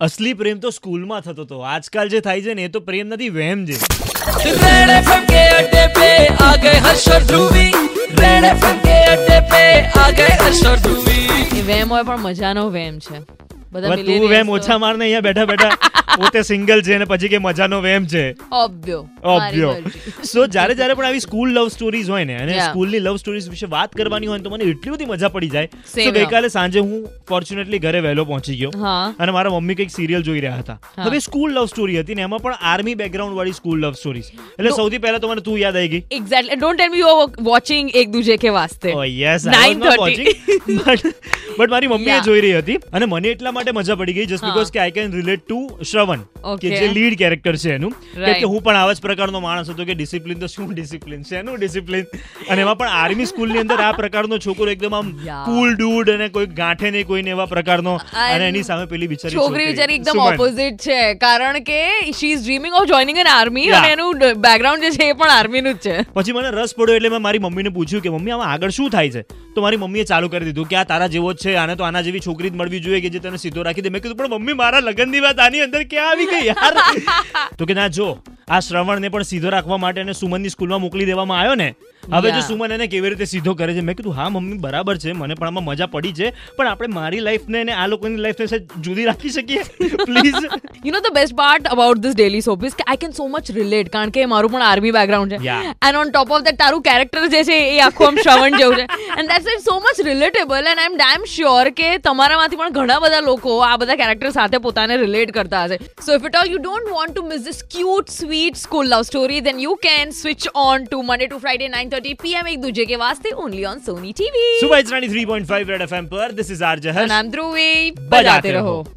અસલી પ્રેમ તો સ્કૂલમાં થતો હતો આજકાલ જે થાય છે ને એ તો પ્રેમ નથી વહેમ જે રેડ એફએમ કે ધ્રુવી. રેડ હોય પણ મજાનો વહેમ છે. બધા તું વેમ ઓછા મારને અહીંયા બેઠા બેઠા. પોતે સિંગલ છે અને પછી કે મજાનો વેમ છે. ઓબ્યો ઓબ્યો સો જ્યારે જ્યારે પણ આવી સ્કૂલ લવ સ્ટોરીઝ હોય ને અને સ્કૂલની લવ સ્ટોરીઝ વિશે વાત કરવાની હોય તો મને એટલી બધી મજા પડી જાય. તો ગઈકાલે સાંજે હું ફોર્ચ્યુનેટલી ઘરે વહેલો પહોંચી ગયો. અને મારા મમ્મી કંઈક સિરિયલ જોઈ રહ્યા હતા. હવે સ્કૂલ લવ સ્ટોરી હતી ને એમાં પણ આર્મી બેકગ્રાઉન્ડ વાળી સ્કૂલ લવ સ્ટોરીઝ એટલે સૌથી પહેલા તો મને તું યાદ આવી ગઈ. Exactly don't tell me you are watching Ek Duje Ke Vaaste. Oh yes I was 9:30. not watching. But- but મારી મમ્મીએ. જોઈ રહી હતી. અને મને એટલા માટે મજા પડી ગઈ જસ્ટ બીકોઝ કે I can relate to Shravan કે જે લીડ કેરેક્ટર છે એનું. કે હું પણ આવા જ પ્રકારનો માણસ હતો કે ડિસિપ્લિન તો શું ડિસિપ્લિન છે? એનું ડિસિપ્લિન અને એમાં પણ આર્મી સ્કૂલની અંદર આ પ્રકારનો છોકરો એકદમ આમ કુલ ડૂડ અને કોઈ ગાંઠે નહીં કોઈને એવા પ્રકારનો. અને એની સામે પેલી બિચારી છોકરી બિચારી એકદમ ઓપોઝિટ છે. કારણ કે she is dreaming of joining an army અને એનું બેકગ્રાઉન્ડ જે છે એ પણ આર્મીનું જ છે. પછી મને રસ પડ્યો એટલે મેં મારી મમ્મીને પૂછ્યું કે મમ્મી આમાં આગળ શું થાય છે? તો મારી મમ્મીએ ચાલુ કરી દીધું કે આ તારા જેવો જ છે આને તો આના જેવી છોકરી જ મળવી જોઈએ કે જે તને સીધો રાખી દે. મેં કીધું પણ મમ્મી મારા લગ્નની વાત આની અંદર ક્યાં આવી ગઈ યાર? તો કે ના જો આ શ્રવણને પણ સીધો રાખવા માટે અને સુમનની સ્કૂલમાં મોકલી દેવામાં આવ્યો ને હવે જો. સુમન એને કેવી રીતે સીધો કરે છે મેં કીધું હા મમ્મી બરાબર છે મને પણ આમાં મજા પડી છે પણ આપણે મારી લાઈફને અને આ લોકોની લાઈફને જુદી રાખી શકીએ? Please you know the best part about this daily soap is કે I can so much relate કારણ કે મારું પણ આર્મી બેકગ્રાઉન્ડ છે. And on top of that તારું કેરેક્ટર જે છે એ આખું આમ શ્રવણ જેવું છે. And that's it so much relatable and I am damn sure કે તમારામાંથી પણ ઘણા બધા લોકો આ બધા કેરેક્ટર સાથે પોતાને રિલેટ કરતા હશે. So if at all you don't want to miss this cute sweet school love story then you can switch on to Monday to Friday nine thirty PM Ek Duje Ke Vaaste only on Sony TV સુબાઈ three point five red FM પર. This is R જહર અને આમ ધ્રુવી બજાતે બજાતે રહો. રહો.